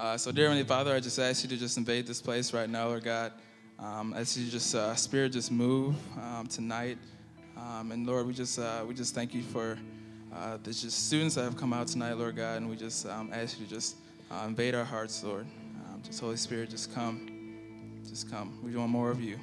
Uh, so, dear Heavenly Father, I just ask you to just invade this place right now, Lord God. Um, as you just uh, spirit just move um, tonight, um, and Lord, we just uh, we just thank you for uh, the just students that have come out tonight, Lord God, and we just um, ask you to just uh, invade our hearts, Lord. Um, just Holy Spirit, just come, just come. We want more of you.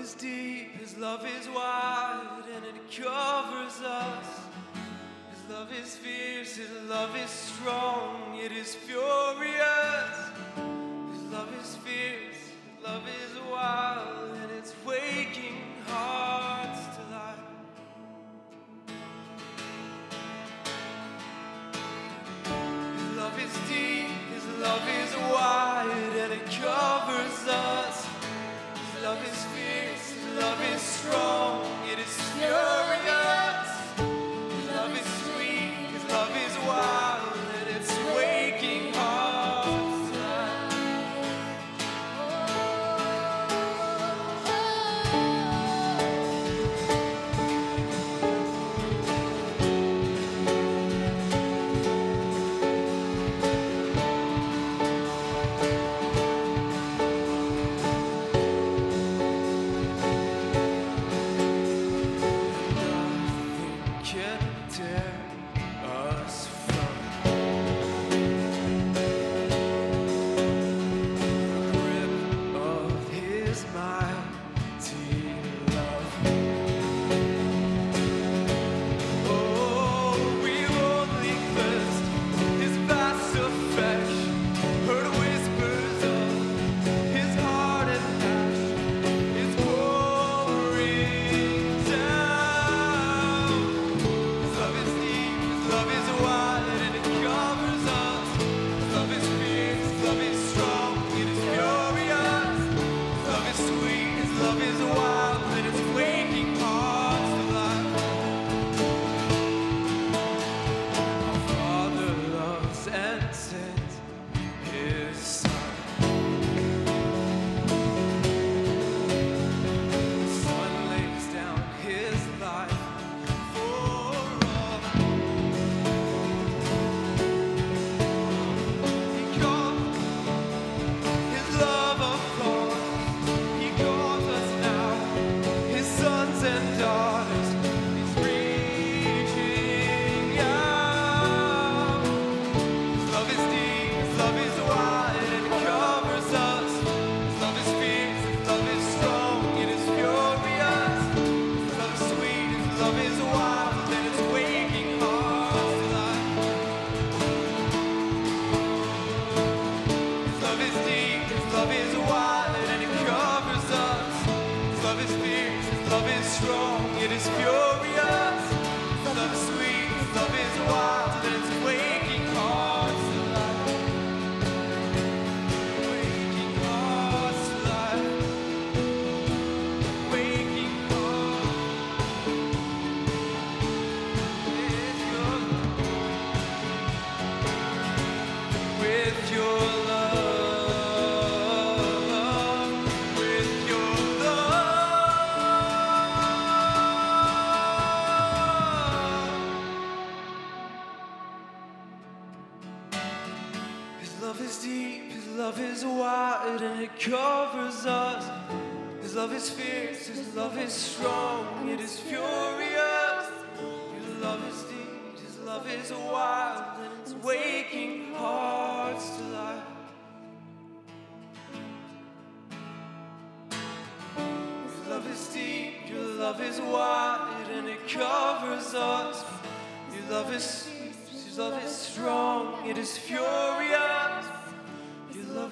is deep, His love is wide, and it covers us. His love is fierce, His love is strong, it is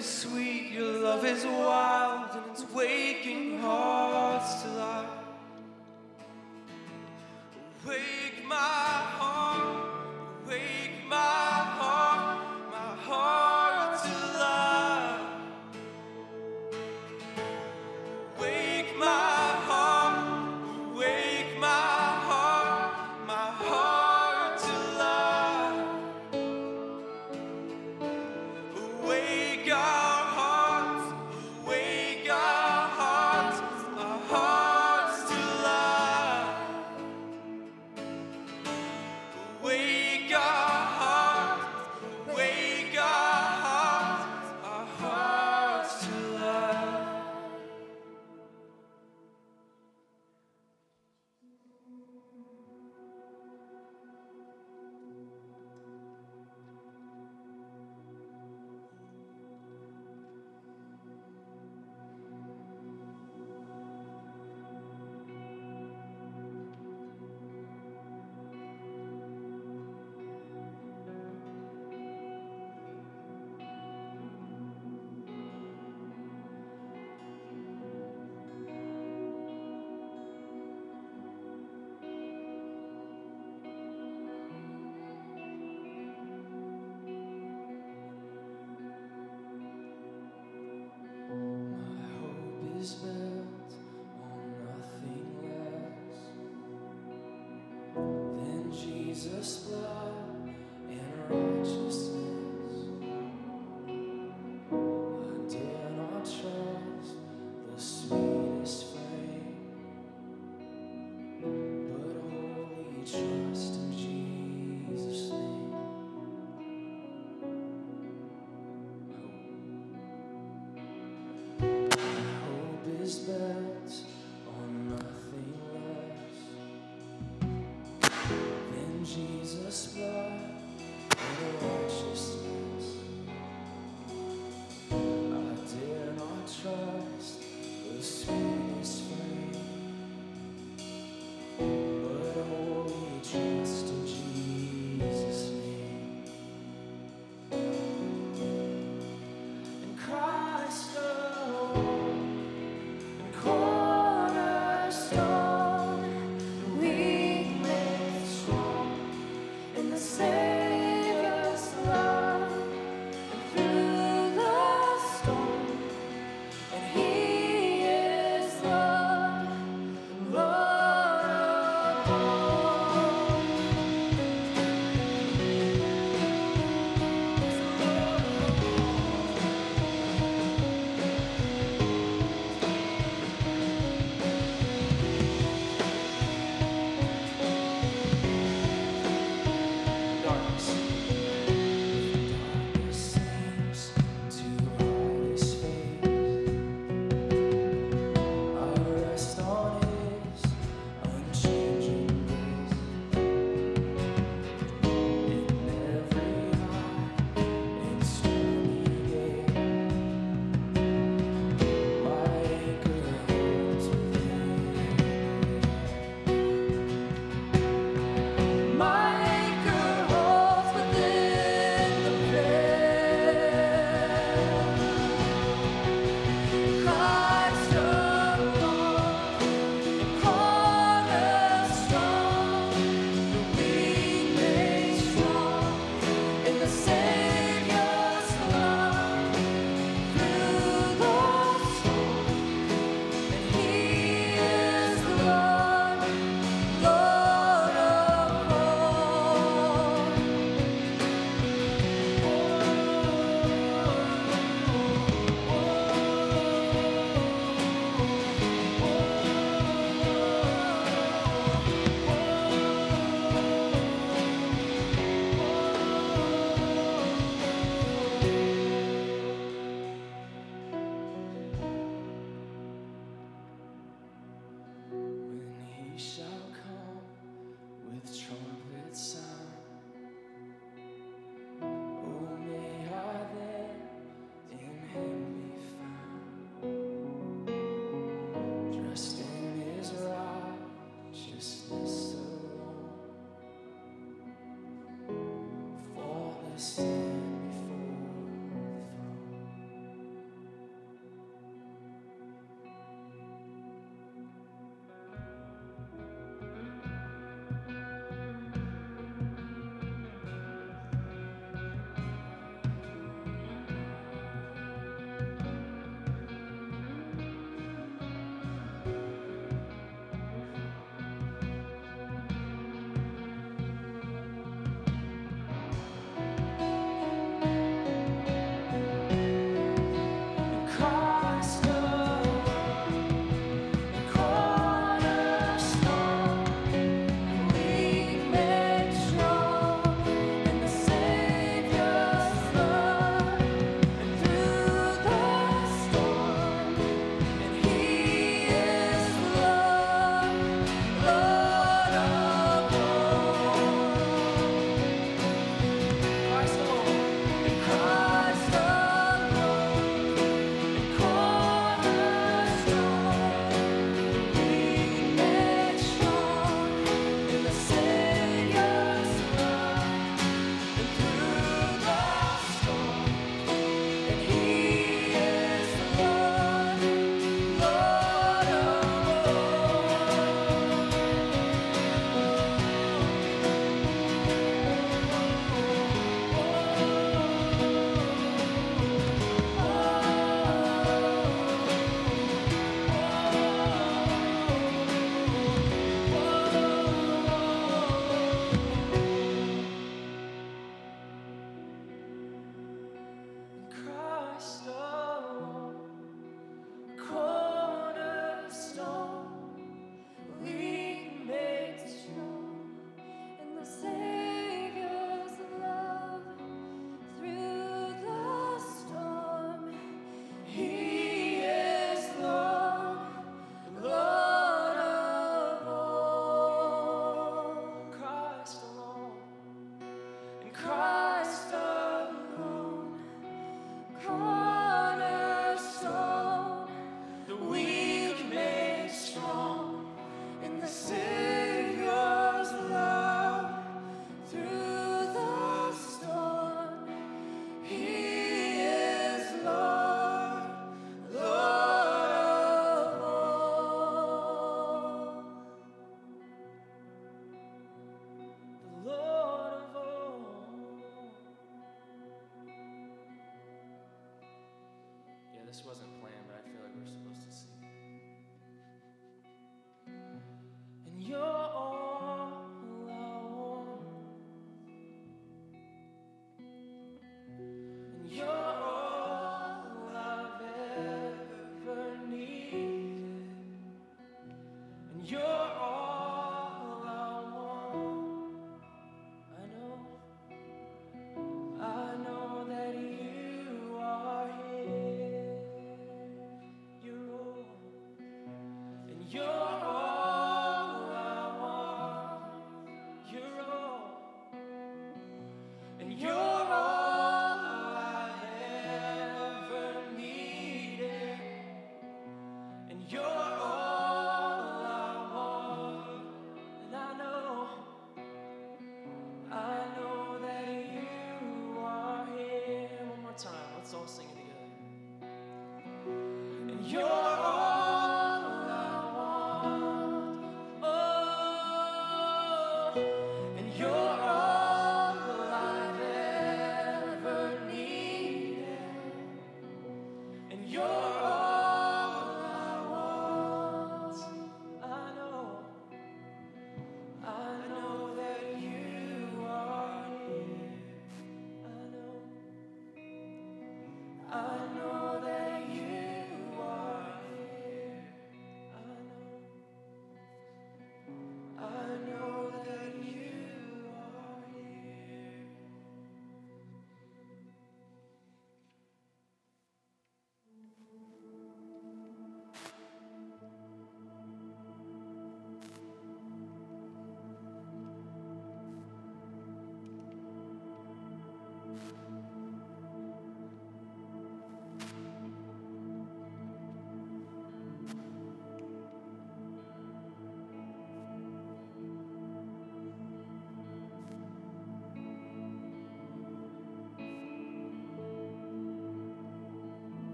is sweet, your love is wild, and it's waking hearts to life. Wake my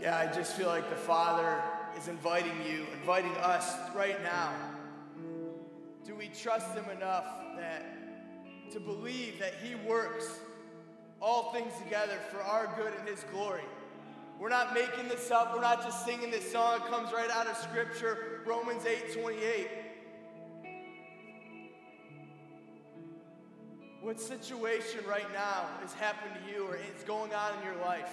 Yeah, I just feel like the Father is inviting you, inviting us right now. Do we trust Him enough that to believe that He works all things together for our good and His glory? We're not making this up. We're not just singing this song. It comes right out of Scripture, Romans 8 28. What situation right now has happened to you or is going on in your life?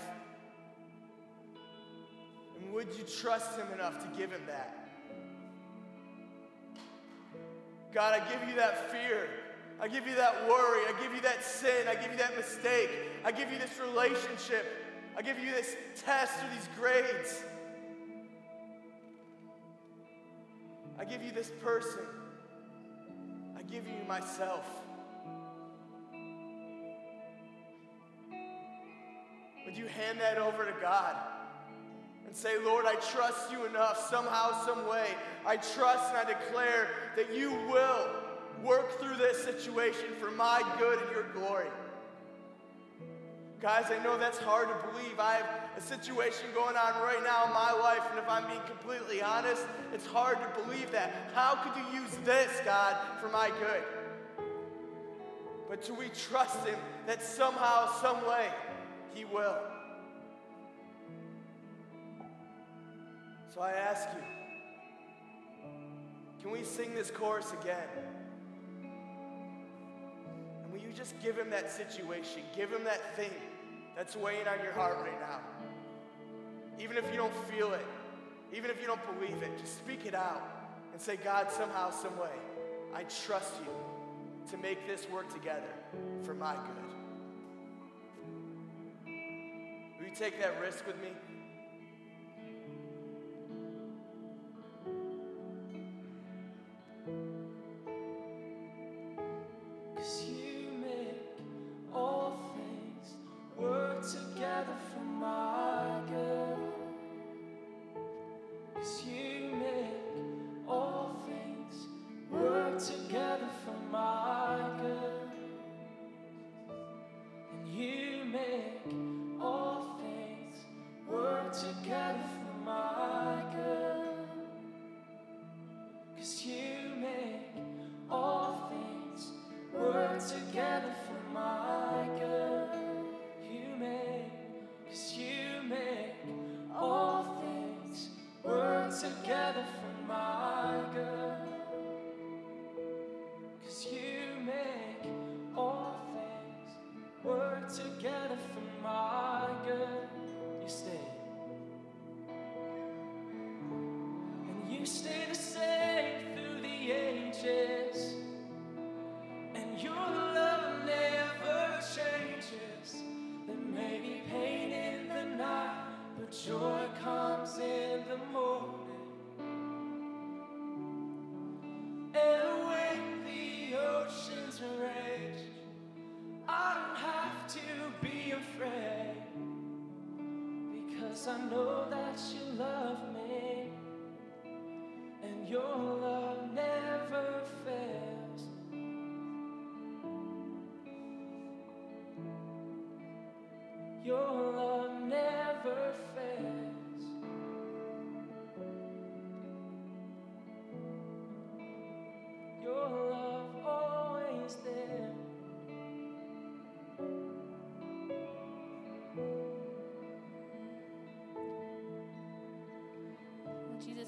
Would you trust Him enough to give Him that? God, I give you that fear. I give you that worry. I give you that sin. I give you that mistake. I give you this relationship. I give you this test or these grades. I give you this person. I give you myself. Would you hand that over to God and say, Lord, I trust you enough somehow, some way. I trust and I declare that you will work through this situation for my good and your glory. Guys, I know that's hard to believe. I have a situation going on right now in my life, and if I'm being completely honest, it's hard to believe that. How could you use this, God, for my good? But do we trust Him that somehow, some way, He will? So I ask you, can we sing this chorus again? And will you just give him that situation? Give him that thing that's weighing on your heart right now. Even if you don't feel it, even if you don't believe it, just speak it out and say, God, somehow, some way, I trust you to make this work together for my good. Will you take that risk with me?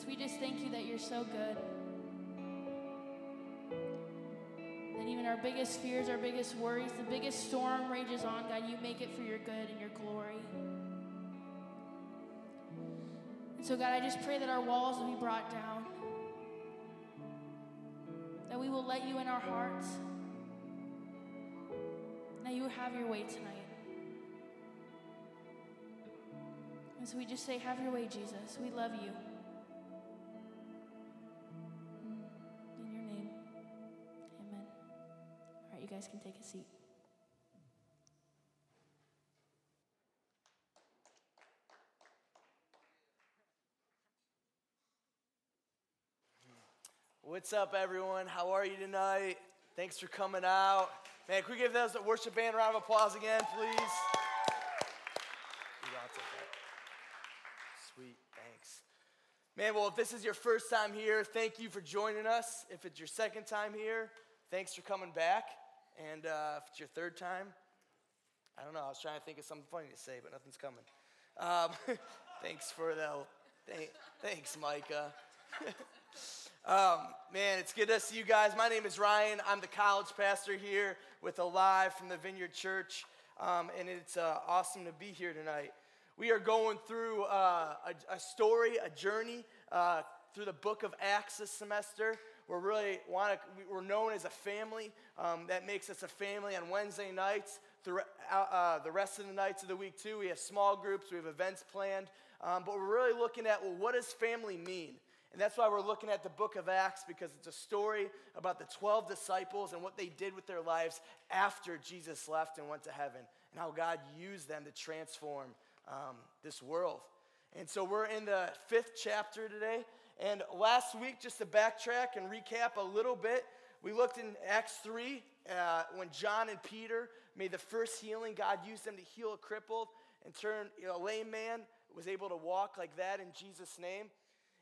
We just thank you that you're so good. That even our biggest fears, our biggest worries, the biggest storm rages on, God, you make it for your good and your glory. And so, God, I just pray that our walls will be brought down, that we will let you in our hearts, that you have your way tonight. And so we just say, Have your way, Jesus. We love you. Seat. What's up, everyone? How are you tonight? Thanks for coming out. Man, can we give those worship band a round of applause again, please? Sweet, thanks. Man, well, if this is your first time here, thank you for joining us. If it's your second time here, thanks for coming back. And uh, if it's your third time, I don't know. I was trying to think of something funny to say, but nothing's coming. Um, thanks for the. Thank, thanks, Micah. Um, man, it's good to see you guys. My name is Ryan. I'm the college pastor here with Alive from the Vineyard Church, um, and it's uh, awesome to be here tonight. We are going through uh, a, a, story, a journey uh, through the book of Acts this semester. We're really want to. We're known as a family. Um, that makes us a family on Wednesday nights. Throughout uh, the rest of the nights of the week too, we have small groups. We have events planned, um, but we're really looking at well, what does family mean? And that's why we're looking at the book of Acts because it's a story about the 12 disciples and what they did with their lives after Jesus left and went to heaven, and how God used them to transform um, this world. And so we're in the fifth chapter today. And last week, just to backtrack and recap a little bit, we looked in Acts 3 uh, when John and Peter made the first healing. God used them to heal a crippled and turn you know, a lame man was able to walk like that in Jesus' name.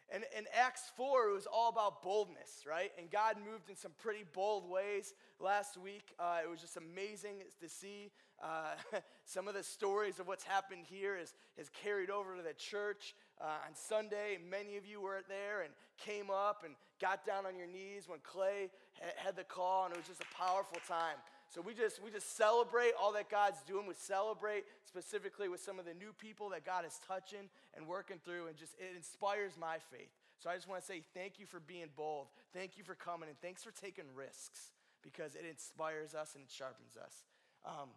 And in Acts 4, it was all about boldness, right? And God moved in some pretty bold ways last week. Uh, it was just amazing to see uh, some of the stories of what's happened here is, is carried over to the church. Uh, on Sunday, many of you were there and came up and got down on your knees when Clay had the call, and it was just a powerful time. So we just we just celebrate all that God's doing. We celebrate specifically with some of the new people that God is touching and working through, and just it inspires my faith. So I just want to say thank you for being bold. Thank you for coming, and thanks for taking risks because it inspires us and it sharpens us. Um,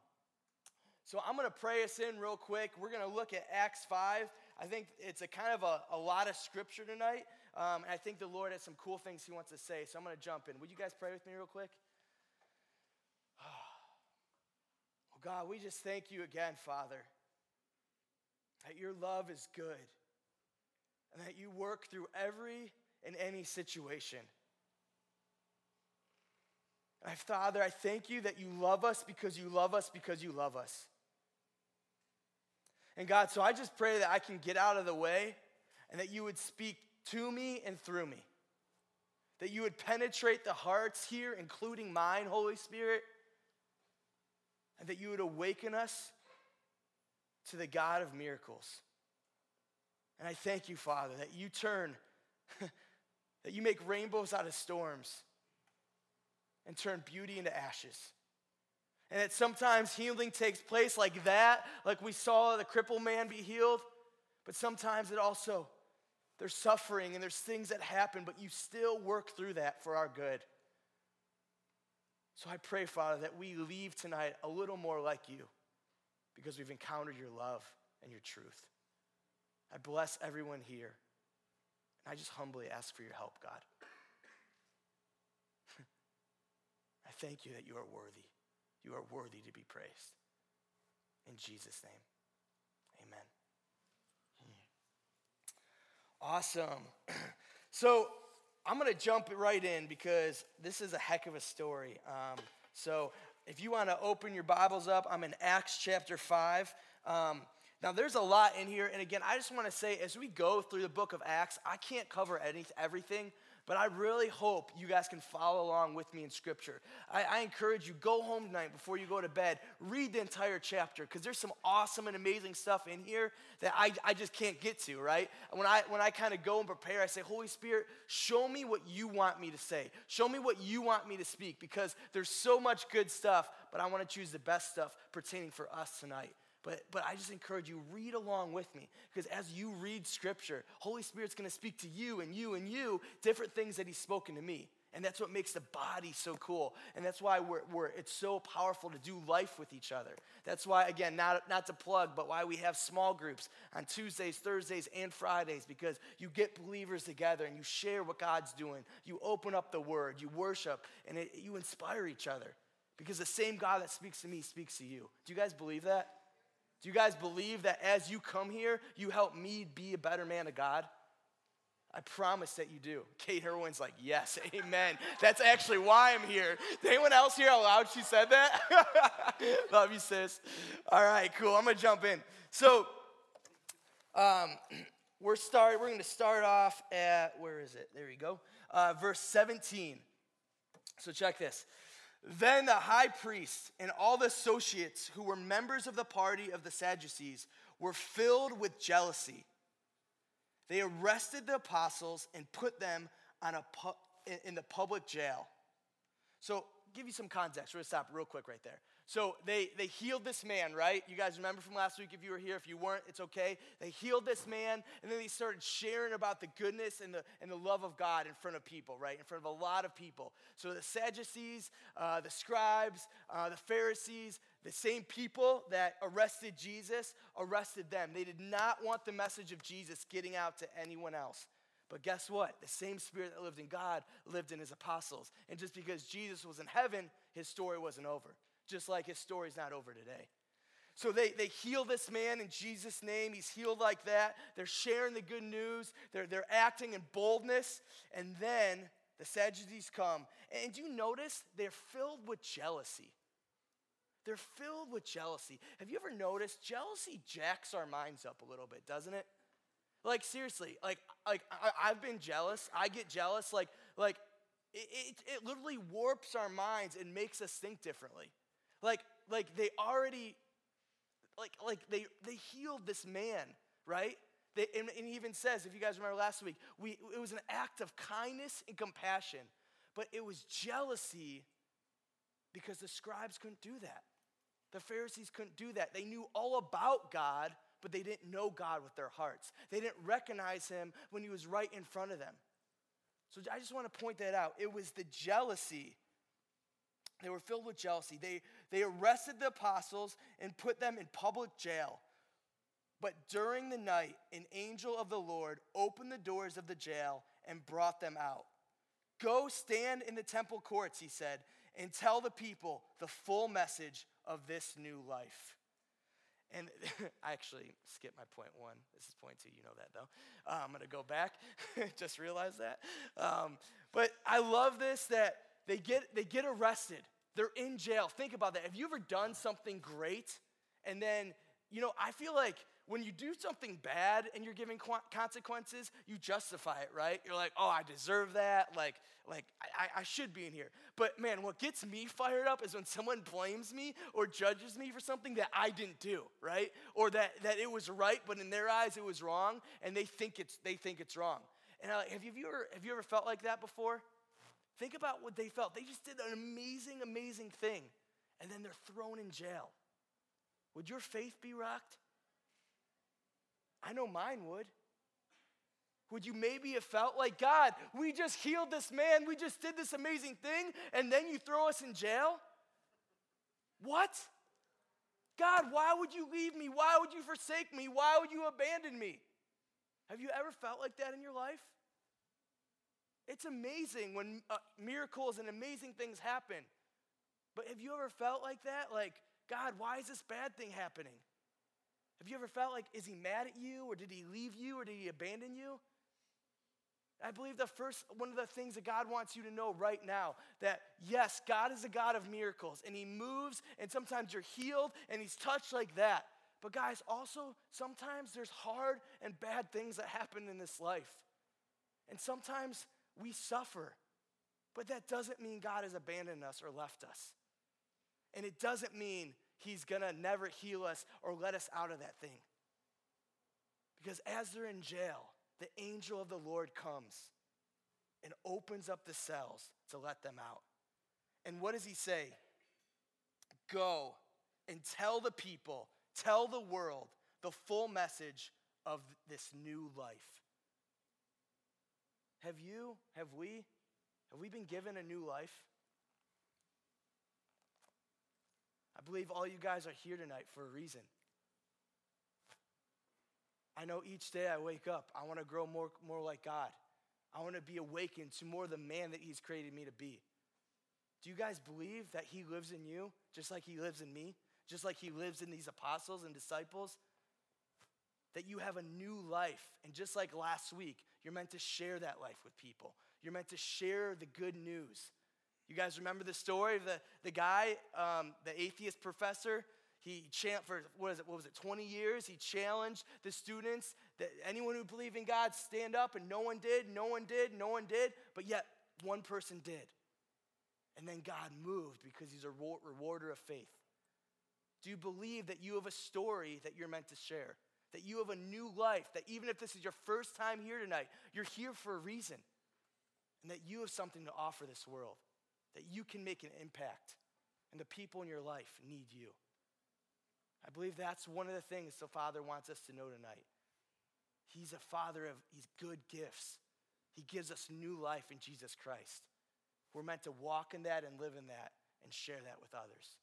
so I'm going to pray us in real quick. We're going to look at Acts 5. I think it's a kind of a, a lot of scripture tonight. Um, and I think the Lord has some cool things he wants to say. So I'm going to jump in. Would you guys pray with me real quick? Oh, God, we just thank you again, Father, that your love is good and that you work through every and any situation. And Father, I thank you that you love us because you love us because you love us. And God, so I just pray that I can get out of the way and that you would speak to me and through me. That you would penetrate the hearts here, including mine, Holy Spirit and that you would awaken us to the God of miracles. And I thank you, Father, that you turn, that you make rainbows out of storms and turn beauty into ashes. And that sometimes healing takes place like that, like we saw the crippled man be healed, but sometimes it also, there's suffering and there's things that happen, but you still work through that for our good. So I pray, Father, that we leave tonight a little more like you because we've encountered your love and your truth. I bless everyone here. And I just humbly ask for your help, God. I thank you that you are worthy. You are worthy to be praised. In Jesus' name, amen. Awesome. So, I'm going to jump right in because this is a heck of a story. Um, so if you want to open your Bibles up, I'm in Acts chapter 5. Um, now, there's a lot in here. And again, I just want to say, as we go through the book of Acts, I can't cover any, everything. But I really hope you guys can follow along with me in Scripture. I, I encourage you, go home tonight before you go to bed, read the entire chapter, because there's some awesome and amazing stuff in here that I, I just can't get to, right? When I, when I kind of go and prepare, I say, Holy Spirit, show me what you want me to say. Show me what you want me to speak, because there's so much good stuff, but I want to choose the best stuff pertaining for us tonight. But, but I just encourage you, read along with me. Because as you read scripture, Holy Spirit's gonna speak to you and you and you different things that He's spoken to me. And that's what makes the body so cool. And that's why we're, we're, it's so powerful to do life with each other. That's why, again, not, not to plug, but why we have small groups on Tuesdays, Thursdays, and Fridays, because you get believers together and you share what God's doing. You open up the word, you worship, and it, you inspire each other. Because the same God that speaks to me speaks to you. Do you guys believe that? Do you guys believe that as you come here, you help me be a better man of God? I promise that you do. Kate Irwin's like, yes, amen. That's actually why I'm here. Did anyone else hear how loud she said that? Love you, sis. All right, cool. I'm gonna jump in. So, um, we're start. We're gonna start off at where is it? There you go. Uh, verse 17. So check this. Then the high priest and all the associates who were members of the party of the Sadducees were filled with jealousy. They arrested the apostles and put them on a pu- in the public jail. So, give you some context. We're gonna stop real quick right there. So they, they healed this man, right? You guys remember from last week if you were here. If you weren't, it's okay. They healed this man, and then they started sharing about the goodness and the, and the love of God in front of people, right? In front of a lot of people. So the Sadducees, uh, the scribes, uh, the Pharisees, the same people that arrested Jesus arrested them. They did not want the message of Jesus getting out to anyone else. But guess what? The same spirit that lived in God lived in his apostles. And just because Jesus was in heaven, his story wasn't over just like his story's not over today. So they, they heal this man in Jesus' name. He's healed like that. They're sharing the good news. They're, they're acting in boldness. And then the Sadducees come. And you notice they're filled with jealousy. They're filled with jealousy. Have you ever noticed jealousy jacks our minds up a little bit, doesn't it? Like seriously, like like I, have been jealous. I get jealous. Like like it, it, it literally warps our minds and makes us think differently. Like, like they already, like, like they, they healed this man, right? They, and, and he even says, if you guys remember last week, we, it was an act of kindness and compassion, but it was jealousy because the scribes couldn't do that. The Pharisees couldn't do that. They knew all about God, but they didn't know God with their hearts. They didn't recognize him when he was right in front of them. So I just want to point that out. It was the jealousy they were filled with jealousy. They, they arrested the apostles and put them in public jail. But during the night, an angel of the Lord opened the doors of the jail and brought them out. Go stand in the temple courts, he said, and tell the people the full message of this new life. And I actually skipped my point one. This is point two. You know that though. Uh, I'm going to go back. Just realized that. Um, but I love this that they get, they get arrested. They're in jail. Think about that. Have you ever done something great and then, you know, I feel like when you do something bad and you're giving consequences, you justify it, right? You're like, oh, I deserve that. Like, like I, I should be in here. But man, what gets me fired up is when someone blames me or judges me for something that I didn't do, right? Or that, that it was right, but in their eyes it was wrong, and they think it's they think it's wrong. And I, have you ever have you ever felt like that before? Think about what they felt. They just did an amazing, amazing thing, and then they're thrown in jail. Would your faith be rocked? I know mine would. Would you maybe have felt like, God, we just healed this man, we just did this amazing thing, and then you throw us in jail? What? God, why would you leave me? Why would you forsake me? Why would you abandon me? Have you ever felt like that in your life? It's amazing when uh, miracles and amazing things happen. But have you ever felt like that? Like, God, why is this bad thing happening? Have you ever felt like, is he mad at you, or did he leave you, or did he abandon you? I believe the first one of the things that God wants you to know right now that yes, God is a God of miracles and he moves and sometimes you're healed and he's touched like that. But guys, also sometimes there's hard and bad things that happen in this life. And sometimes we suffer. But that doesn't mean God has abandoned us or left us. And it doesn't mean he's to never heal us or let us out of that thing. Because as they're in jail, the angel of the Lord comes and opens up the cells to let them out. And what does he say? Go and tell the people, tell the world the full message of this new life. Have you, have we, have we been given a new life? I believe all you guys are here tonight for a reason. I know each day I wake up, I want to grow more, more like God. I want to be awakened to more the man that He's created me to be. Do you guys believe that He lives in you just like He lives in me? Just like He lives in these apostles and disciples? That you have a new life. And just like last week, you're meant to share that life with people. You're meant to share the good news. You guys remember the story of the, the guy, um, the atheist professor he for what is it? What was it? 20 years. He challenged the students that anyone who believed in God stand up, and no one did. No one did. No one did. But yet one person did. And then God moved because He's a rewarder of faith. Do you believe that you have a story that you're meant to share? That you have a new life? That even if this is your first time here tonight, you're here for a reason, and that you have something to offer this world? That you can make an impact, and the people in your life need you. I believe that's one of the things the Father wants us to know tonight. He's a Father of He's good gifts. He gives us new life in Jesus Christ. We're meant to walk in that and live in that and share that with others.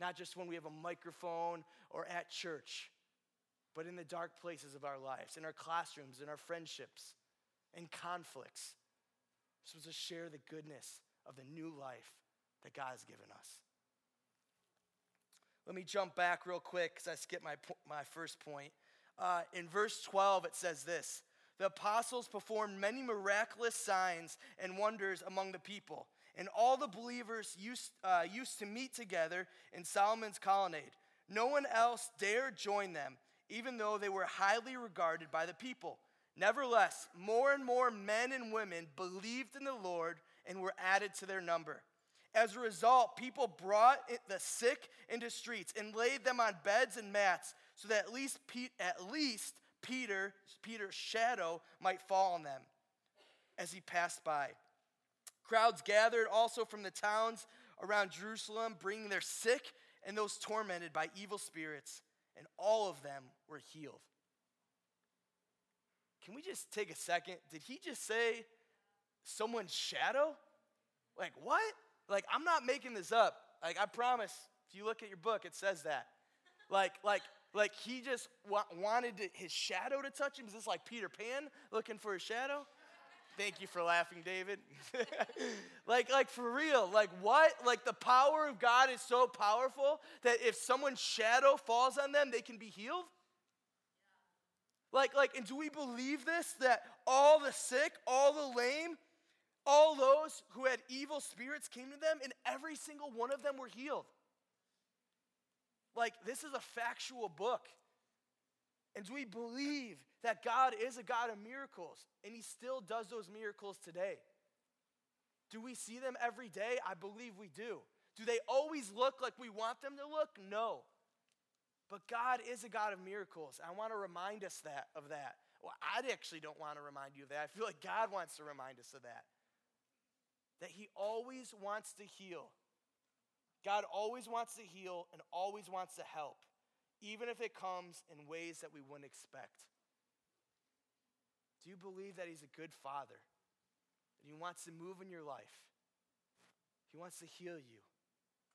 Not just when we have a microphone or at church, but in the dark places of our lives, in our classrooms, in our friendships, in conflicts. We're supposed to share the goodness of the new life that God has given us. Let me jump back real quick because I skipped my, my first point. Uh, in verse 12, it says this The apostles performed many miraculous signs and wonders among the people, and all the believers used, uh, used to meet together in Solomon's colonnade. No one else dared join them, even though they were highly regarded by the people. Nevertheless, more and more men and women believed in the Lord and were added to their number. As a result, people brought the sick into streets and laid them on beds and mats so that at least, at least Peter, Peter's shadow might fall on them as he passed by. Crowds gathered also from the towns around Jerusalem, bringing their sick and those tormented by evil spirits, and all of them were healed. Can we just take a second? Did he just say someone's shadow? Like, what? Like, I'm not making this up. Like, I promise, if you look at your book, it says that. Like, like, like he just wa- wanted to, his shadow to touch him. Is this like Peter Pan looking for his shadow? Thank you for laughing, David. like, like for real, like what? Like the power of God is so powerful that if someone's shadow falls on them, they can be healed? Like, like, and do we believe this? That all the sick, all the lame, all those who had evil spirits came to them, and every single one of them were healed. Like, this is a factual book. And do we believe that God is a God of miracles and He still does those miracles today? Do we see them every day? I believe we do. Do they always look like we want them to look? No. But God is a God of miracles. I want to remind us that of that. Well, I actually don't want to remind you of that. I feel like God wants to remind us of that that He always wants to heal. God always wants to heal and always wants to help, even if it comes in ways that we wouldn't expect. Do you believe that He's a good Father? That He wants to move in your life? He wants to heal you,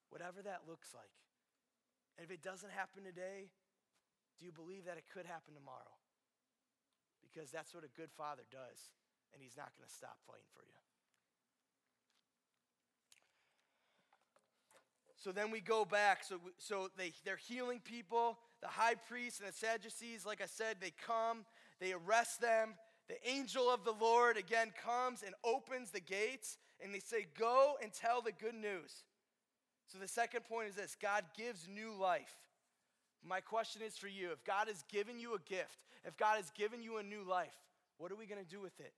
whatever that looks like. And if it doesn't happen today, do you believe that it could happen tomorrow? Because that's what a good father does, and he's not going to stop fighting for you. So then we go back. So, so they, they're healing people. The high priest and the Sadducees, like I said, they come, they arrest them, the angel of the Lord again comes and opens the gates, and they say, Go and tell the good news. So the second point is this God gives new life. My question is for you if God has given you a gift, if God has given you a new life, what are we going to do with it?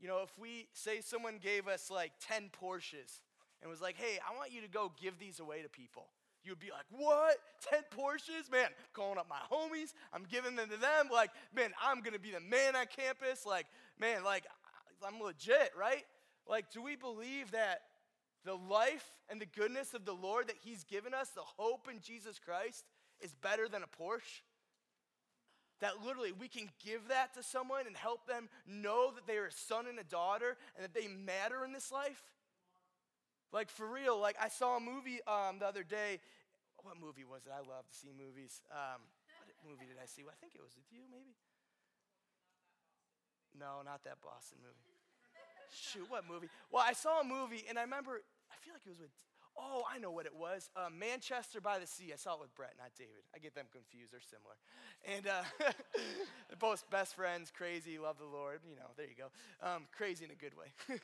You know, if we say someone gave us like 10 Porsches and was like, hey, I want you to go give these away to people, you'd be like, what? 10 Porsches? Man, calling up my homies, I'm giving them to them. Like, man, I'm gonna be the man on campus. Like, man, like, I'm legit, right? Like, do we believe that the life and the goodness of the Lord that He's given us, the hope in Jesus Christ, is better than a Porsche? That literally we can give that to someone and help them know that they are a son and a daughter and that they matter in this life? Like for real, like I saw a movie um, the other day. What movie was it? I love to see movies. Um, what movie did I see? I think it was with you, maybe. No, not that Boston movie. Shoot, what movie? Well, I saw a movie and I remember. I feel like it was with Oh, I know what it was. Uh, Manchester by the Sea. I saw it with Brett, not David. I get them confused. They're similar. And uh, both best friends, crazy, love the Lord. You know, there you go. Um, crazy in a good way.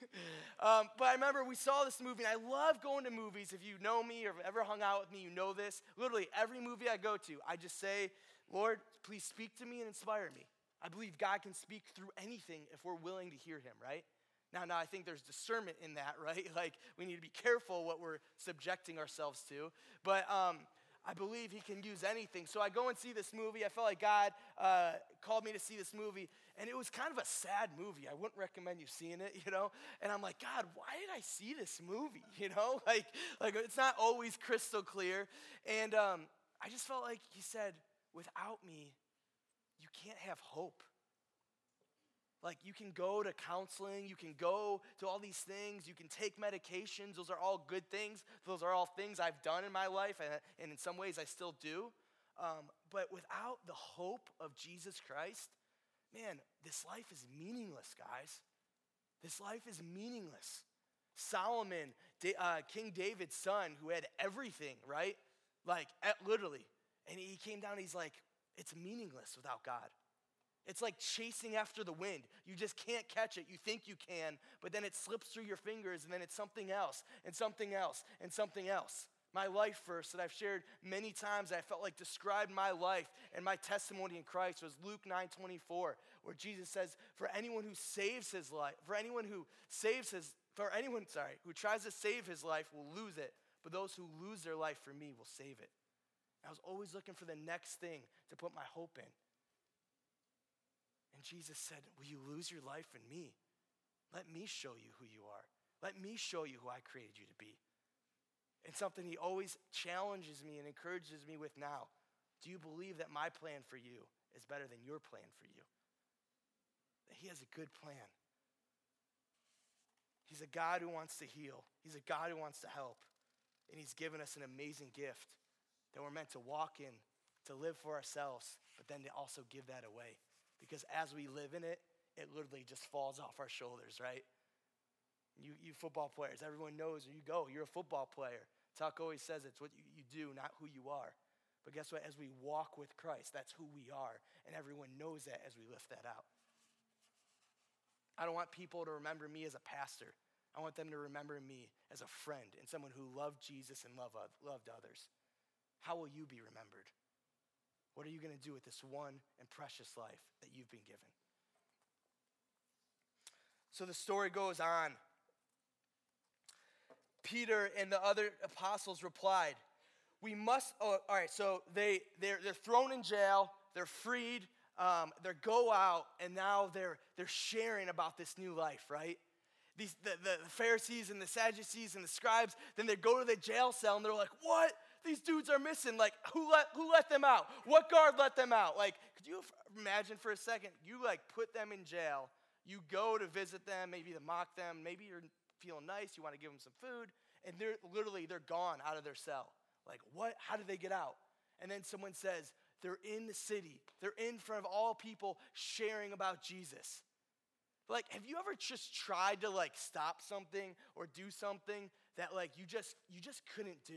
um, but I remember we saw this movie, and I love going to movies. If you know me or have ever hung out with me, you know this. Literally, every movie I go to, I just say, Lord, please speak to me and inspire me. I believe God can speak through anything if we're willing to hear Him, right? Now, now I think there's discernment in that, right? Like we need to be careful what we're subjecting ourselves to. But um, I believe he can use anything. So I go and see this movie. I felt like God uh, called me to see this movie, and it was kind of a sad movie. I wouldn't recommend you seeing it, you know. And I'm like, God, why did I see this movie? You know, like like it's not always crystal clear. And um, I just felt like he said, without me, you can't have hope. Like you can go to counseling, you can go to all these things, you can take medications. Those are all good things. Those are all things I've done in my life, and, and in some ways I still do. Um, but without the hope of Jesus Christ, man, this life is meaningless, guys. This life is meaningless. Solomon, uh, King David's son, who had everything, right? Like, literally. And he came down, he's like, it's meaningless without God. It's like chasing after the wind. You just can't catch it. You think you can, but then it slips through your fingers, and then it's something else, and something else, and something else. My life verse that I've shared many times, I felt like described my life and my testimony in Christ was Luke 9 24, where Jesus says, For anyone who saves his life, for anyone who saves his, for anyone, sorry, who tries to save his life will lose it, but those who lose their life for me will save it. I was always looking for the next thing to put my hope in. And Jesus said, Will you lose your life in me? Let me show you who you are. Let me show you who I created you to be. And something he always challenges me and encourages me with now. Do you believe that my plan for you is better than your plan for you? That he has a good plan. He's a God who wants to heal, he's a God who wants to help. And he's given us an amazing gift that we're meant to walk in, to live for ourselves, but then to also give that away. Because as we live in it, it literally just falls off our shoulders, right? You, you football players, everyone knows where you go. You're a football player. Tuck always says it's what you, do, not who you are. But guess what? As we walk with Christ, that's who we are. And everyone knows that as we lift that out. I don't want people to remember me as a pastor. I want them to remember me as a friend and someone who loved Jesus and loved others. How will you be remembered? What are you going to do with this one and precious life that you've been given? So the story goes on. Peter and the other apostles replied, We must, oh, all right, so they, they're, they're thrown in jail, they're freed, um, they go out, and now they're, they're sharing about this new life, right? These, the, the Pharisees and the Sadducees and the scribes, then they go to the jail cell and they're like, What? These dudes are missing. Like, who let, who let them out? What guard let them out? Like, could you imagine for a second, you like put them in jail, you go to visit them, maybe to mock them, maybe you're feeling nice, you want to give them some food, and they're literally, they're gone out of their cell. Like, what? How did they get out? And then someone says, they're in the city, they're in front of all people sharing about Jesus. Like, have you ever just tried to like stop something or do something that like you just you just couldn't do?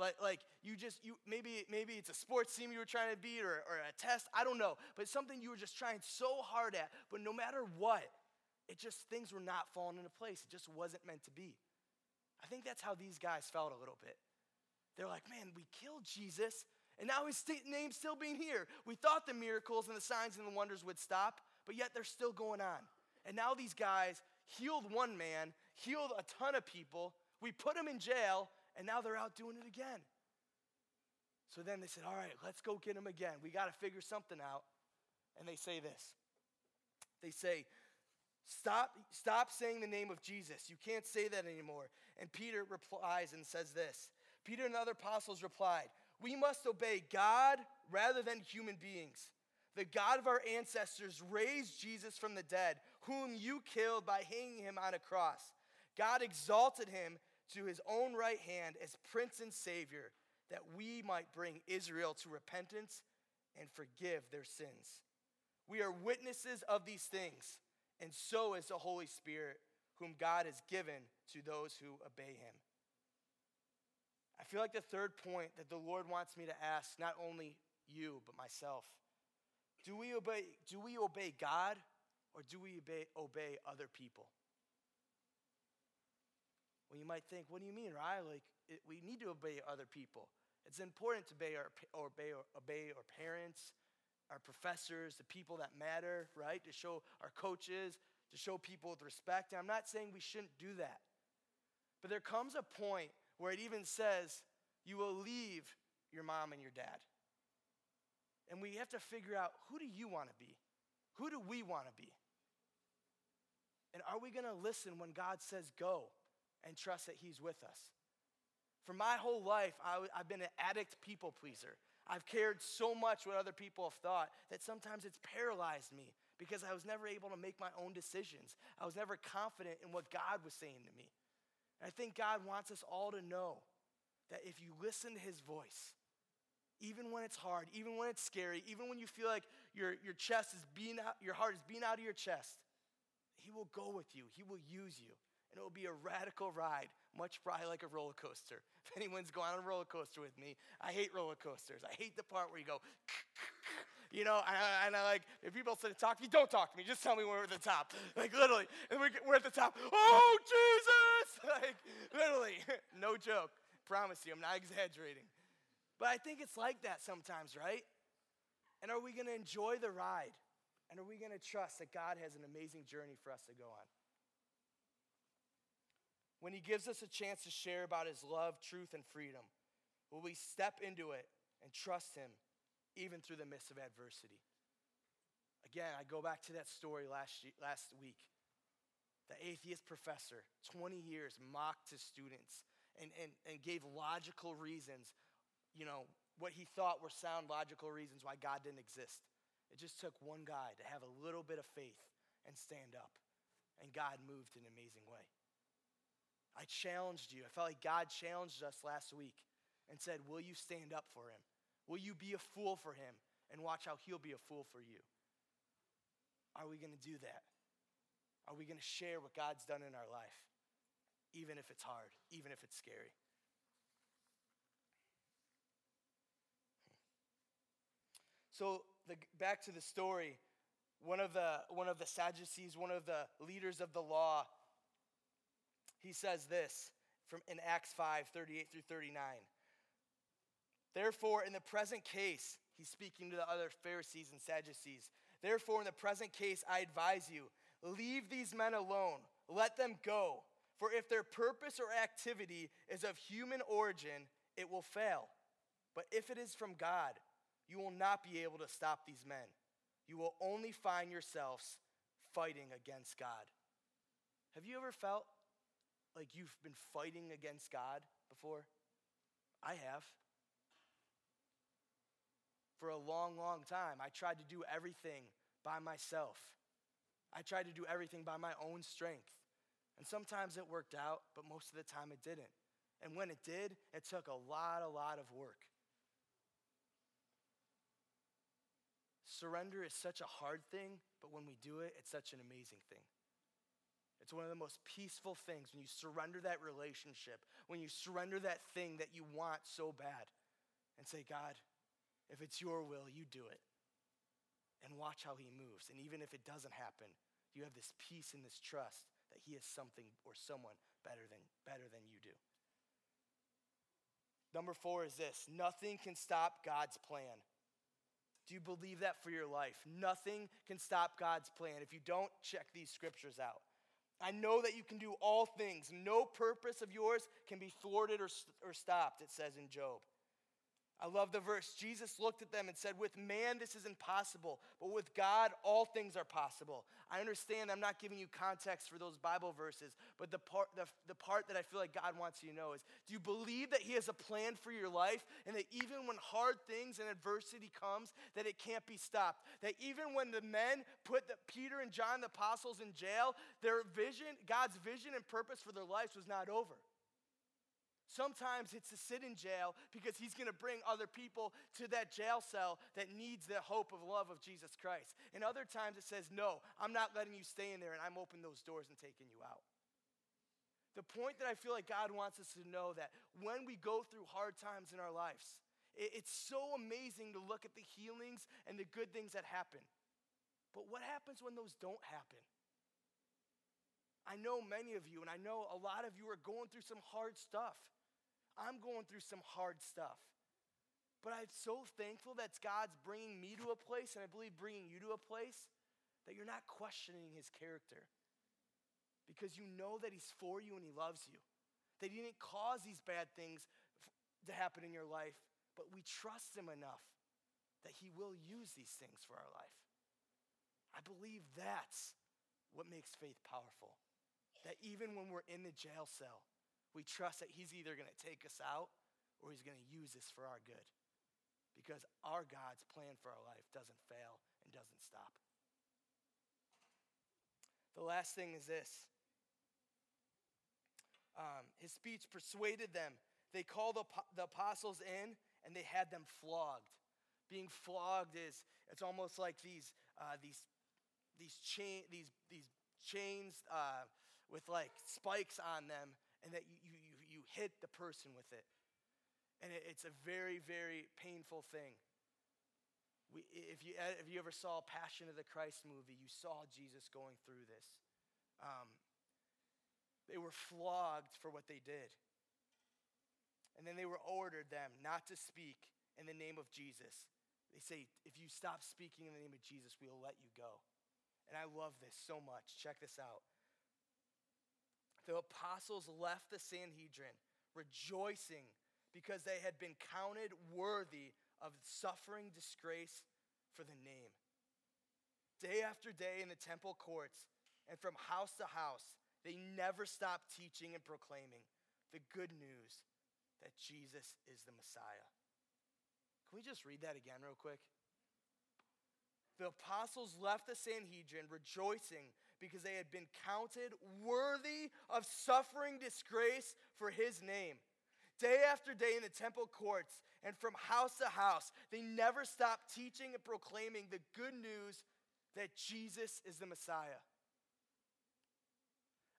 Like, like you just you maybe maybe it's a sports team you were trying to beat or, or a test, I don't know, but something you were just trying so hard at, but no matter what, it just things were not falling into place. It just wasn't meant to be. I think that's how these guys felt a little bit. They're like, man, we killed Jesus, and now his name's still being here. We thought the miracles and the signs and the wonders would stop, but yet they're still going on. And now these guys healed one man, healed a ton of people. We put him in jail, and now they're out doing it again. So then they said, All right, let's go get him again. We got to figure something out. And they say this They say, Stop, stop saying the name of Jesus. You can't say that anymore. And Peter replies and says this Peter and the other apostles replied, We must obey God rather than human beings. The God of our ancestors raised Jesus from the dead, whom you killed by hanging him on a cross. God exalted him to his own right hand as Prince and Savior, that we might bring Israel to repentance and forgive their sins. We are witnesses of these things, and so is the Holy Spirit, whom God has given to those who obey him. I feel like the third point that the Lord wants me to ask, not only you, but myself do we obey, do we obey God or do we obey, obey other people? Well, you might think, what do you mean, right? Like, it, we need to obey other people. It's important to obey our, obey, obey our parents, our professors, the people that matter, right? To show our coaches, to show people with respect. And I'm not saying we shouldn't do that. But there comes a point where it even says, you will leave your mom and your dad. And we have to figure out who do you want to be? Who do we want to be? And are we going to listen when God says go and trust that He's with us? For my whole life, I, have been an addict people pleaser. I've cared so much what other people have thought that sometimes it's paralyzed me because I was never able to make my own decisions. I was never confident in what God was saying to me. And I think God wants us all to know that if you listen to His voice, even when it's hard, even when it's scary, even when you feel like your, your chest is being out, your heart is being out of your chest, He will go with you. He will use you. And it will be a radical ride, much probably like a roller coaster. If anyone's going on a roller coaster with me, I hate roller coasters. I hate the part where you go, you know, and I, and I like, if people to talk to me, don't talk to me, just tell me we're at the top. Like literally, and we're at the top, oh, Jesus! Like literally, no joke. Promise you, I'm not exaggerating. But I think it's like that sometimes, right? And are we going to enjoy the ride? And are we going to trust that God has an amazing journey for us to go on? When He gives us a chance to share about His love, truth, and freedom, will we step into it and trust Him even through the midst of adversity? Again, I go back to that story last, last week. The atheist professor, 20 years, mocked his students and, and, and gave logical reasons you know, what he thought were sound logical reasons why God didn't exist. It just took one guy to have a little bit of faith and stand up. And God moved in an amazing way. I challenged you. I felt like God challenged us last week and said, Will you stand up for him? Will you be a fool for him? And watch how he'll be a fool for you. Are we going to do that? Are we going to share what God's done in our life? Even if it's hard, even if it's scary. So the, back to the story, one of the one of the Sadducees, one of the leaders of the law, he says this from in Acts 5, 38 through 39. Therefore, in the present case, he's speaking to the other Pharisees and Sadducees. Therefore, in the present case, I advise you, leave these men alone, let them go. For if their purpose or activity is of human origin, it will fail. But if it is from God, you will not be able to stop these men. You will only find yourselves fighting against God. Have you ever felt like you've been fighting against God before? I have. For a long, long time, I tried to do everything by myself. I tried to do everything by my own strength. And sometimes it worked out, but most of the time it didn't. And when it did, it took a lot, a lot of work. Surrender is such a hard thing, but when we do it, it's such an amazing thing. It's one of the most peaceful things when you surrender that relationship, when you surrender that thing that you want so bad and say, God, if it's your will, you do it. And watch how he moves. And even if it doesn't happen, you have this peace and this trust that he is something or someone better than, better than you do. Number four is this nothing can stop God's plan. Do you believe that for your life? Nothing can stop God's plan. If you don't, check these scriptures out. I know that you can do all things. No purpose of yours can be thwarted or, or stopped, it says in Job. I love the verse. Jesus looked at them and said, With man, this is impossible, but with God, all things are possible. I understand I'm not giving you context for those Bible verses, but the part, the, the part that I feel like God wants you to know is do you believe that He has a plan for your life and that even when hard things and adversity comes, that it can't be stopped? That even when the men put the, Peter and John, the apostles, in jail, their vision, God's vision and purpose for their lives was not over. Sometimes it's to sit in jail because he's going to bring other people to that jail cell that needs the hope of love of Jesus Christ. And other times it says, No, I'm not letting you stay in there and I'm opening those doors and taking you out. The point that I feel like God wants us to know that when we go through hard times in our lives, it's so amazing to look at the healings and the good things that happen. But what happens when those don't happen? I know many of you, and I know a lot of you are going through some hard stuff. I'm going through some hard stuff. But I'm so thankful that God's bringing me to a place, and I believe bringing you to a place, that you're not questioning his character. Because you know that he's for you and he loves you. That he didn't cause these bad things to happen in your life, but we trust him enough that he will use these things for our life. I believe that's what makes faith powerful. That even when we're in the jail cell, we trust that He's either going to take us out or He's going to use us for our good. Because our God's plan for our life doesn't fail and doesn't stop. The last thing is this um, His speech persuaded them. They called the, apostles in and they had them flogged. Being flogged is, it's almost like these, uh, these, these, these, these chains uh, with like spikes on them and that you hit the person with it. And it, it's a very, very painful thing. We, if, you, if you ever saw Passion of the Christ movie, you saw Jesus going through this. Um, they were flogged for what they did. And then they were ordered them not to speak in the name of Jesus. They say, if you stop speaking in the name of Jesus, we'll let you go. And I love this so much. Check this out the apostles left the Sanhedrin rejoicing because they had been counted worthy of suffering disgrace for the name. Day after day in the temple courts and from house to house, they never stopped teaching and proclaiming the good news that Jesus is the Messiah. Can we just read that again, real quick? the apostles left the Sanhedrin rejoicing because they had been counted worthy of suffering disgrace for his name. Day after day in the temple courts and from house to house, they never stopped teaching and proclaiming the good news that Jesus is the Messiah.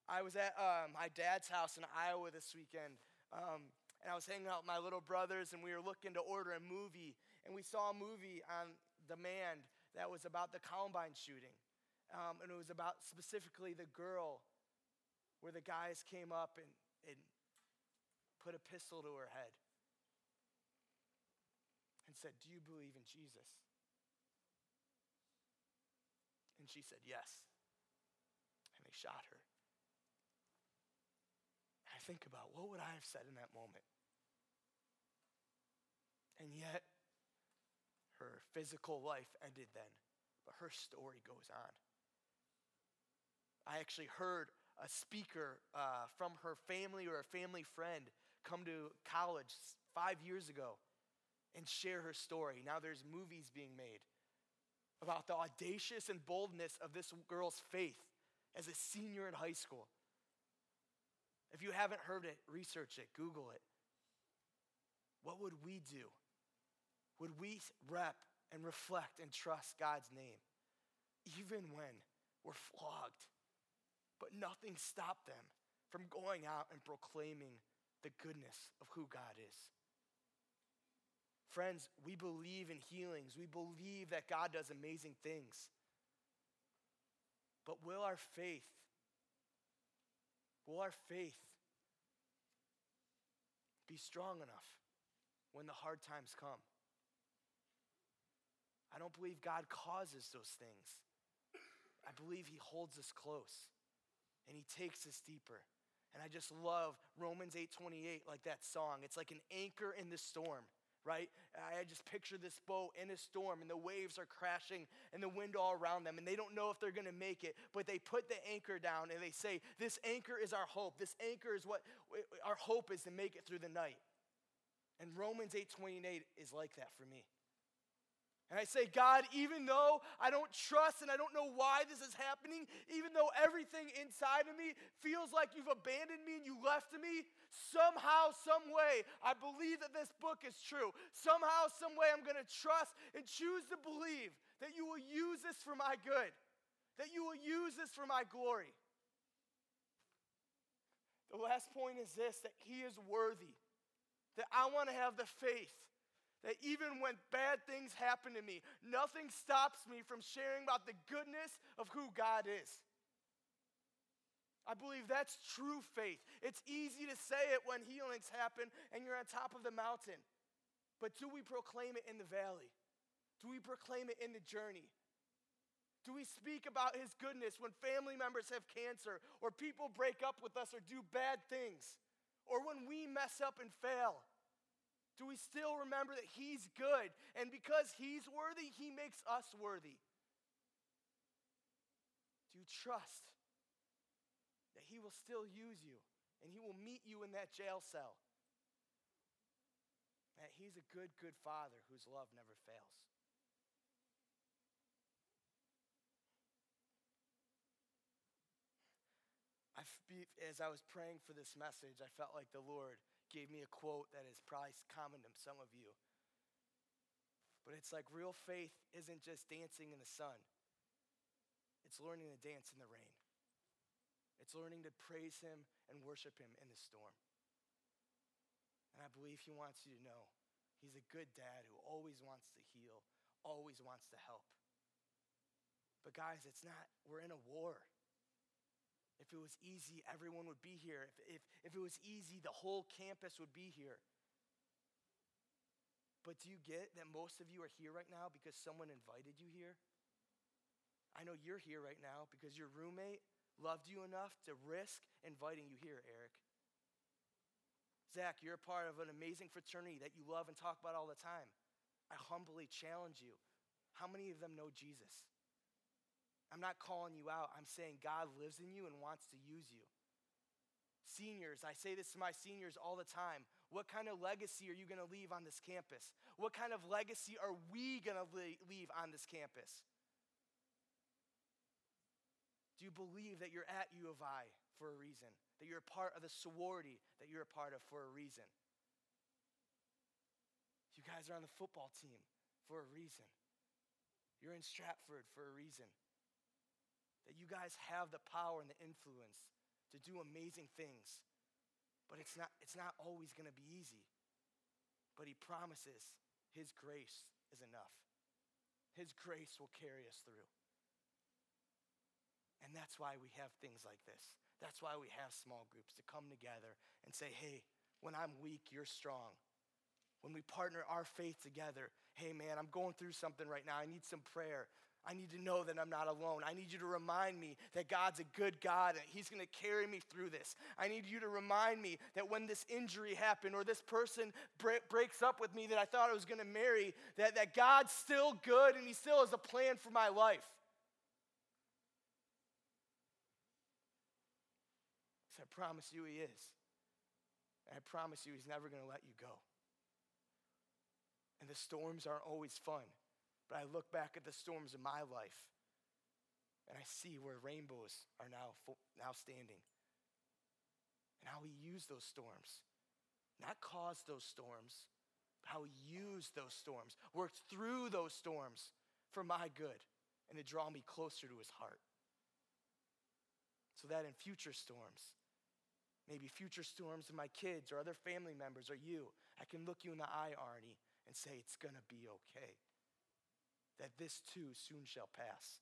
I was at um, my dad's house in Iowa this weekend, um, and I was hanging out with my little brothers, and we were looking to order a movie, and we saw a movie on demand that was about the Columbine shooting. Um, and it was about specifically the girl where the guys came up and, and put a pistol to her head and said, Do you believe in Jesus? And she said, Yes. And they shot her. I think about what would I have said in that moment? And yet, her physical life ended then, but her story goes on. I actually heard a speaker uh, from her family or a family friend come to college five years ago and share her story. Now there's movies being made about the audacious and boldness of this girl's faith as a senior in high school. If you haven't heard it, research it, Google it. What would we do would we rep and reflect and trust God's name, even when we're flogged, but nothing stopped them from going out and proclaiming the goodness of who God is. Friends, we believe in healings. We believe that God does amazing things. But will our faith, will our faith be strong enough when the hard times come? I don't believe God causes those things. I believe He holds us close and He takes us deeper. And I just love Romans 8:28 like that song. It's like an anchor in the storm, right? I just picture this boat in a storm and the waves are crashing and the wind all around them and they don't know if they're going to make it, but they put the anchor down and they say, "This anchor is our hope. This anchor is what our hope is to make it through the night." And Romans 8:28 is like that for me. And I say, God, even though I don't trust and I don't know why this is happening, even though everything inside of me feels like you've abandoned me and you left me, somehow, some way, I believe that this book is true. Somehow, some way, I'm going to trust and choose to believe that you will use this for my good, that you will use this for my glory. The last point is this that He is worthy, that I want to have the faith that even when bad things happen to me, nothing stops me from sharing about the goodness of who God is. I believe that's true faith. It's easy to say it when healings happen and you're on top of the mountain. But do we proclaim it in the valley? Do we proclaim it in the journey? Do we speak about his goodness when family members have cancer or people break up with us or do bad things or when we mess up and fail? Do we still remember that He's good? And because He's worthy, He makes us worthy. Do you trust that He will still use you and He will meet you in that jail cell? That He's a good, good Father whose love never fails. I, as I was praying for this message, I felt like the Lord gave me a quote that is probably common to some of you. But it's like real faith isn't just dancing in the sun, it's learning to dance in the rain. It's learning to praise Him and worship Him in the storm. And I believe He wants you to know He's a good dad who always wants to heal, always wants to help. But guys, it's not, we're in a war. If it was easy, everyone would be here. If, if, if it was easy, the whole campus would be here. But do you get that most of you are here right now because someone invited you here? I know you're here right now because your roommate loved you enough to risk inviting you here, Eric. Zach, you're a part of an amazing fraternity that you love and talk about all the time. I humbly challenge you. How many of them know Jesus? I'm not calling you out. I'm saying God lives in you and wants to use you. Seniors, I say this to my seniors all the time. What kind of legacy are you going to leave on this campus? What kind of legacy are we going to leave on this campus? Do you believe that you're at U of I for a reason? That you're a part of the sorority that you're a part of for a reason? You guys are on the football team for a reason. You're in Stratford for a reason that you guys have the power and the influence to do amazing things. But it's not, it's not always going to be easy. But he promises his grace is enough. His grace will carry us through. And that's why we have things like this. That's why we have small groups to come together and say, hey, when I'm weak, you're strong. When we partner our faith together, hey, man, I'm going through something right now. I need some prayer. I need to know that I'm not alone. I need you to remind me that God's a good God and He's gonna carry me through this. I need you to remind me that when this injury happened or this person breaks up with me that I thought I was gonna marry, that, that God's still good and He still has a plan for my life. I promise you He is. And I promise you He's never gonna let you go. And the storms aren't always fun. But I look back at the storms in my life and I see where rainbows are now, now standing. And how he used those storms. Not caused those storms, but how he used those storms, worked through those storms for my good and to draw me closer to his heart. so that in future storms, maybe future storms of my kids or other family members or you, I can look you in the eye, Arnie, and say, It's to be okay. That this too soon shall pass.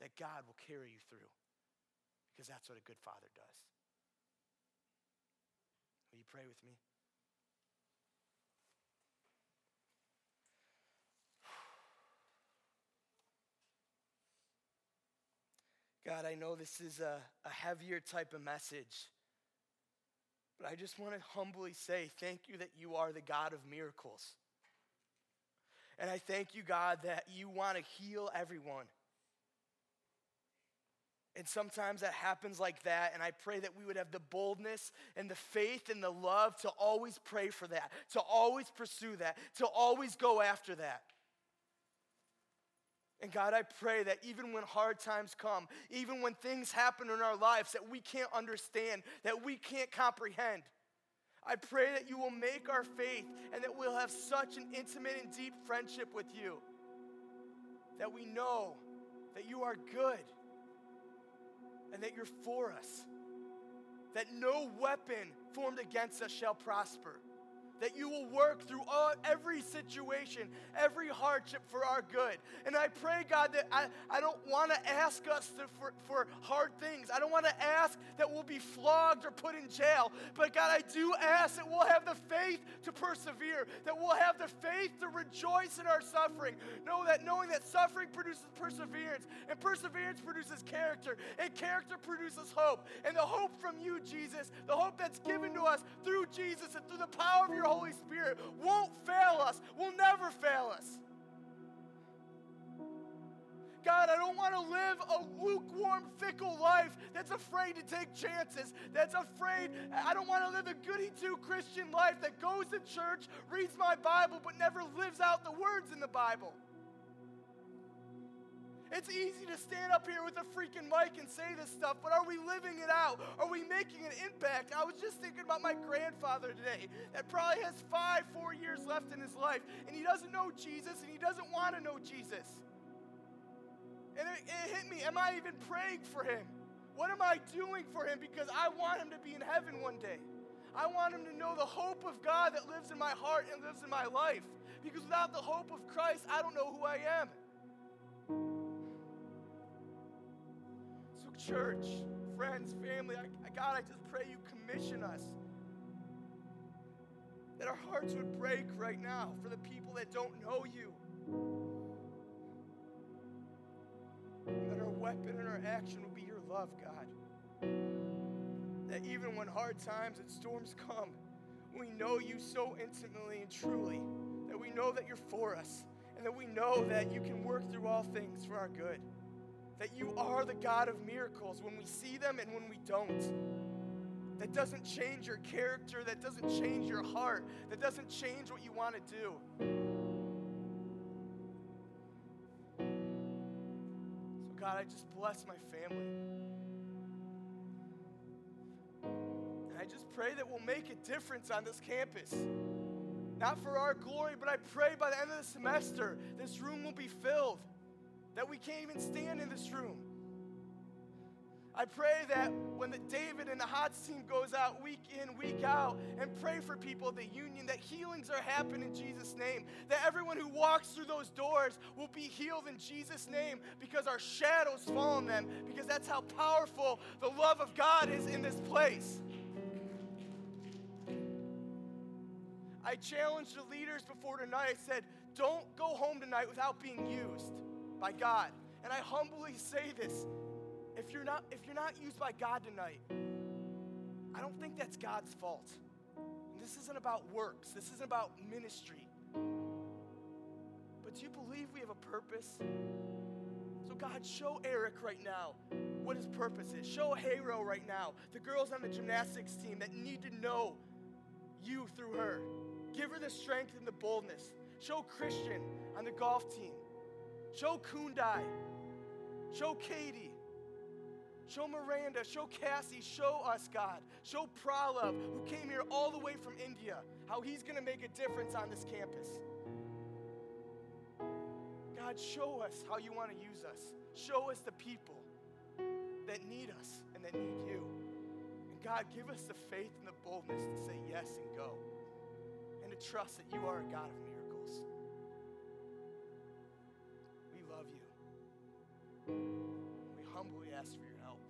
That God will carry you through. Because that's what a good father does. Will you pray with me? God, I know this is a, a heavier type of message, but I just want to humbly say thank you that you are the God of miracles. And I thank you, God, that you want to heal everyone. And sometimes that happens like that, and I pray that we would have the boldness and the faith and the love to always pray for that, to always pursue that, to always go after that. And God, I pray that even when hard times come, even when things happen in our lives that we can't understand, that we can't comprehend, I pray that you will make our faith and that we'll have such an intimate and deep friendship with you that we know that you are good and that you're for us, that no weapon formed against us shall prosper that you will work through all, every situation, every hardship for our good. And I pray, God, that I, I don't want to ask us to, for, for hard things. I don't want to ask that we'll be flogged or put in jail. But God, I do ask that we'll have the faith to persevere, that we'll have the faith to rejoice in our suffering. Know that knowing that suffering produces perseverance, and perseverance produces character, and character produces hope. And the hope from you, Jesus, the hope that's given to us through Jesus and through the power of your Holy Spirit won't fail us, will never fail us. God, I don't want to live a lukewarm, fickle life that's afraid to take chances, that's afraid. I don't want to live a goody two Christian life that goes to church, reads my Bible, but never lives out the words in the Bible. It's easy to stand up here with a freaking mic and say this stuff, but are we living it out? Are we making an impact? I was just thinking about my grandfather today that probably has five, four years left in his life, and he doesn't know Jesus and he doesn't want to know Jesus. And it, it hit me Am I even praying for him? What am I doing for him? Because I want him to be in heaven one day. I want him to know the hope of God that lives in my heart and lives in my life. Because without the hope of Christ, I don't know who I am. Church, friends, family, I, God, I just pray you commission us. That our hearts would break right now for the people that don't know you. That our weapon and our action will be your love, God. That even when hard times and storms come, we know you so intimately and truly that we know that you're for us and that we know that you can work through all things for our good that you are the God of miracles when we see them and when we don't. That doesn't change your character, that doesn't change your heart, that doesn't change what you want to do. So, God, I just bless my family. And I just pray that we'll make a difference on this campus. Not for our glory, but I pray by the end of the semester, this room will be filled that we can't even stand in this room. I pray that when the David and the HOTS team goes out week in, week out, and pray for people the union, that healings are happening in Jesus' name. That everyone who walks through those doors will be healed in Jesus' name because our shadows fall on them, because that's how powerful the love of God is in this place. I challenged the leaders before tonight. I said, don't go home tonight without being used by God. And I humbly say this if you're not if you're not used by God tonight, I don't think that's God's fault. And this isn't about works. This isn't about ministry. But do you believe we have a purpose? So God, show Eric right now what his purpose is. Show Hero right now, the girls on the gymnastics team that need to know you through her. Give her the strength and the boldness. Show Christian on the golf team Show Kundai. Show Katie. Show Miranda. Show Cassie. Show us, God. Show Pralov, who came here all the way from India, how he's to make a difference on this campus. God, show us how you want to use us. Show us the people that need us and that need you. And God, give us the faith and the boldness to say yes and go, and to trust that you are a God of miracles. We humbly ask for your help.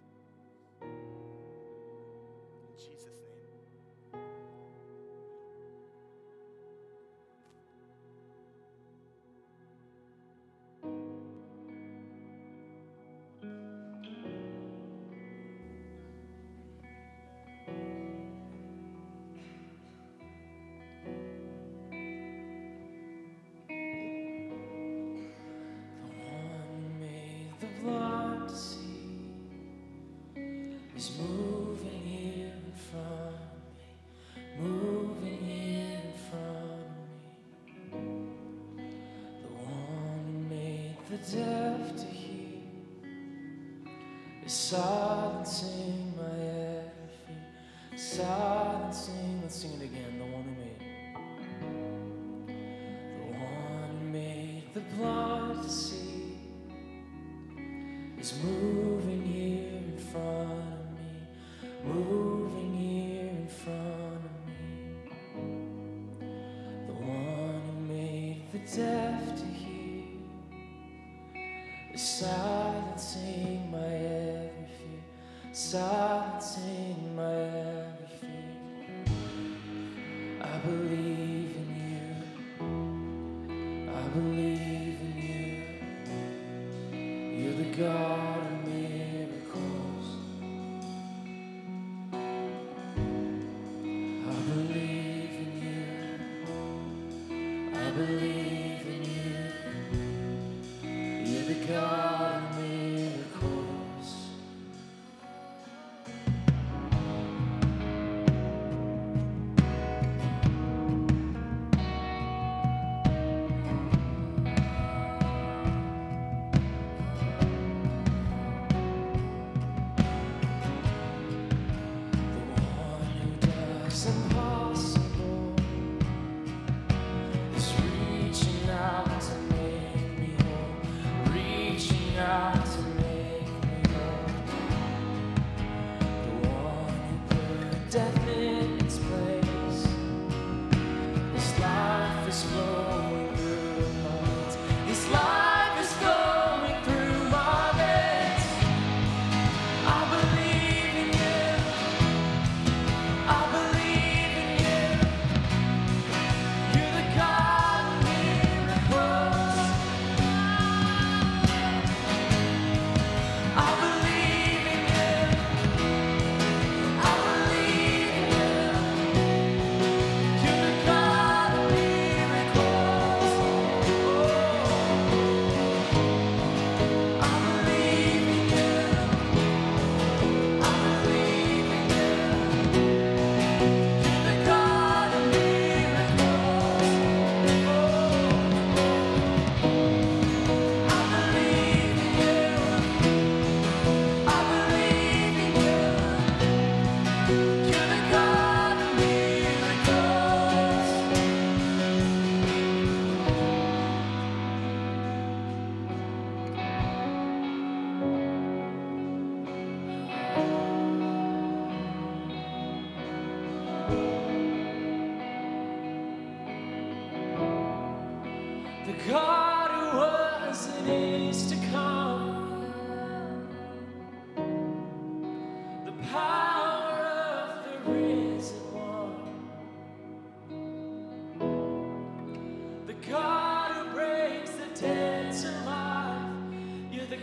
Made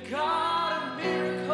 God a miracle.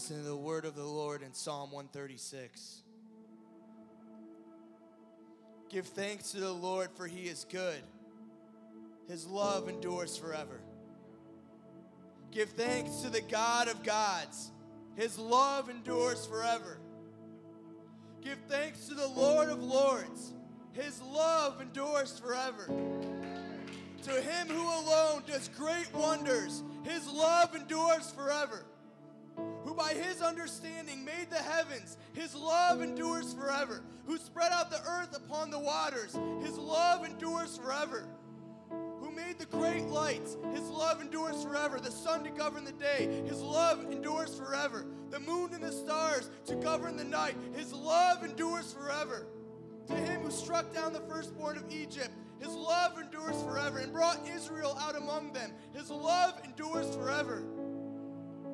Listen to the word of the Lord in Psalm 136. Give thanks to the Lord, for he is good. His love endures forever. Give thanks to the God of gods. His love endures forever. Give thanks to the Lord of lords. His love endures forever. To him who alone does great wonders, his love endures forever by his understanding made the heavens. His love endures forever. Who spread out the earth upon the waters. His love endures forever. Who made the great lights. His love endures forever. The sun to govern the day. His love endures forever. The moon and the stars to govern the night. His love endures forever. To him who struck down the firstborn of Egypt. His love endures forever and brought Israel out among them. His love endures forever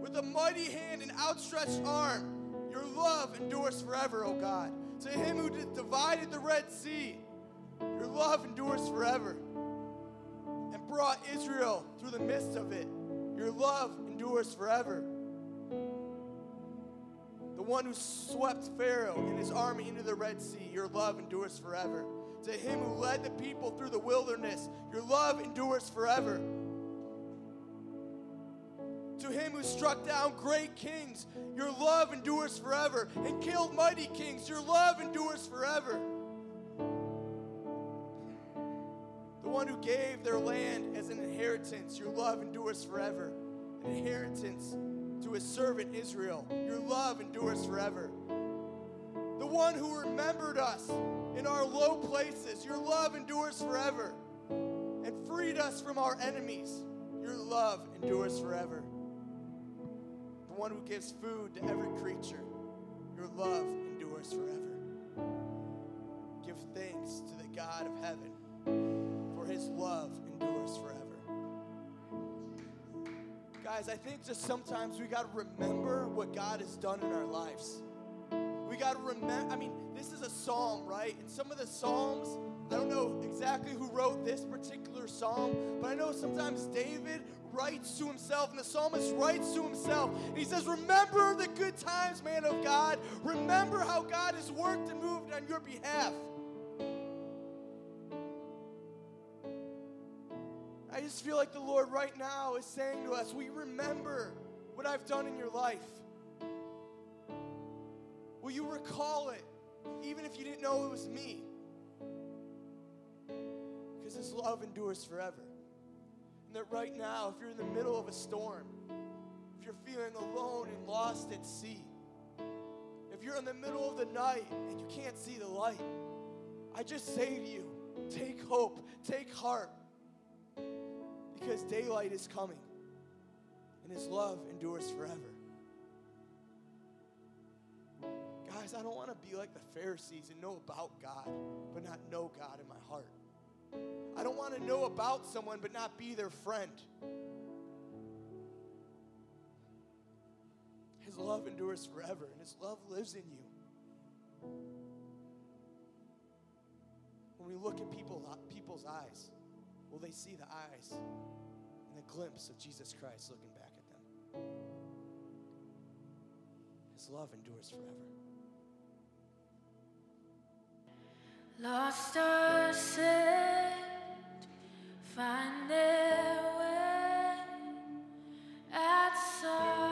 with a mighty hand and outstretched arm. Your love endures forever, O God. To him who divided the Red Sea, your love endures forever. And brought Israel through the midst of it, your love endures forever. The one who swept Pharaoh and his army into the Red Sea, your love endures forever. To him who led the people through the wilderness, your love endures forever to him who struck down great kings, your love endures forever, and killed mighty kings, your love endures forever. The one who gave their land as an inheritance, your love endures forever. An inheritance to his servant Israel, your love endures forever. The one who remembered us in our low places, your love endures forever. And freed us from our enemies, your love endures forever one who gives food to every creature. Your love endures forever. Give thanks to the God of heaven, for his love endures forever. Guys, I think just sometimes we got to remember what God has done in our lives. We got to remember, I mean, this is a psalm, right? And some of the psalms, I don't know exactly who wrote this particular psalm, but I know sometimes David writes to himself, and the psalmist writes to himself, and he says, Remember the good times, man of God. Remember how God has worked and moved on your behalf. I just feel like the Lord right now is saying to us, We remember what I've done in your life. Will you recall it, even if you didn't know it was me? Because His love endures forever that right now, if you're in the middle of a storm, if you're feeling alone and lost at sea, if you're in the middle of the night and you can't see the light, I just say to you, take hope, take heart, because daylight is coming and his love endures forever. Guys, I don't want to be like the Pharisees and know about God, but not know God in my heart. I don't want to know about someone, but not be their friend. His love endures forever, and His love lives in you. When we look at people, people's eyes, will they see the eyes and the glimpse of Jesus Christ looking back at them? His love endures forever. Lost or saved, find their way at sound